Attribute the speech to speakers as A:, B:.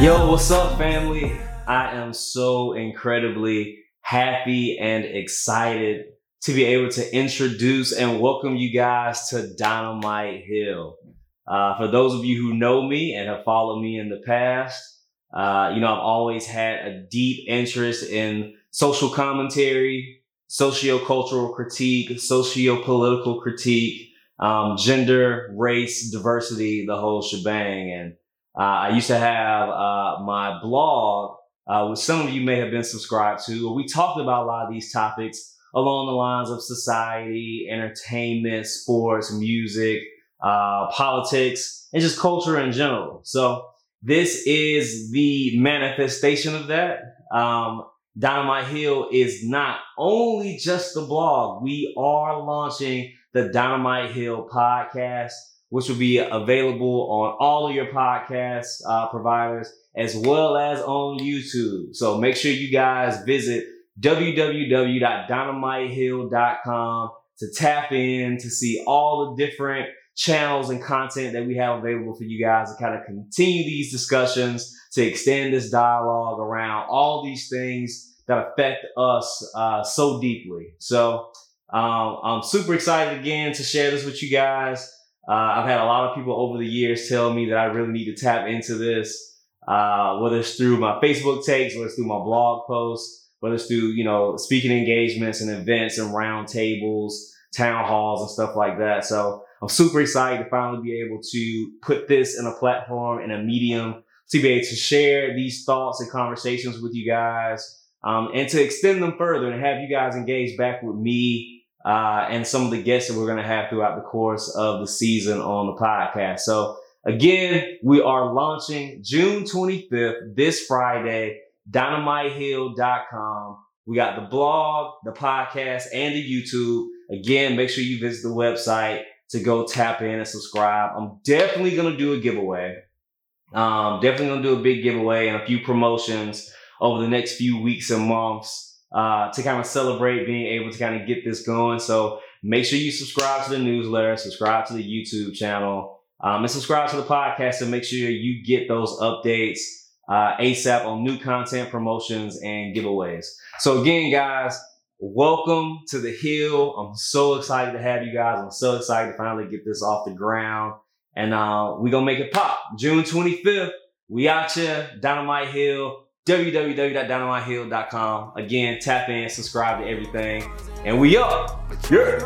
A: Yo, what's up, family? I am so incredibly happy and excited to be able to introduce and welcome you guys to Dynamite Hill. Uh, for those of you who know me and have followed me in the past, uh, you know, I've always had a deep interest in social commentary, socio-cultural critique, socio-political critique, um, gender, race, diversity, the whole shebang. And uh, I used to have uh, my blog, uh, which some of you may have been subscribed to, where we talked about a lot of these topics along the lines of society, entertainment, sports, music, uh, politics, and just culture in general. So this is the manifestation of that. Um, Dynamite Hill is not only just the blog. We are launching the Dynamite Hill podcast which will be available on all of your podcast uh, providers as well as on YouTube. So make sure you guys visit www.dynamitehill.com to tap in to see all the different channels and content that we have available for you guys to kind of continue these discussions, to extend this dialogue around all these things that affect us uh, so deeply. So um, I'm super excited again to share this with you guys. Uh, I've had a lot of people over the years tell me that I really need to tap into this, uh, whether it's through my Facebook takes, whether it's through my blog posts, whether it's through, you know, speaking engagements and events and roundtables, town halls and stuff like that. So I'm super excited to finally be able to put this in a platform and a medium to be able to share these thoughts and conversations with you guys, um, and to extend them further and have you guys engage back with me uh, and some of the guests that we're going to have throughout the course of the season on the podcast. So again, we are launching June 25th, this Friday, dynamitehill.com. We got the blog, the podcast, and the YouTube. Again, make sure you visit the website to go tap in and subscribe. I'm definitely going to do a giveaway. Um, definitely going to do a big giveaway and a few promotions over the next few weeks and months uh, to kind of celebrate being able to kind of get this going. So make sure you subscribe to the newsletter, subscribe to the YouTube channel, um, and subscribe to the podcast and make sure you get those updates uh, ASAP on new content, promotions, and giveaways. So again, guys, welcome to the Hill. I'm so excited to have you guys. I'm so excited to finally get this off the ground. And uh, we gonna make it pop. June 25th, we out here, Dynamite Hill www.dynamitehill.com. Again, tap in, subscribe to everything, and we up. Yeah.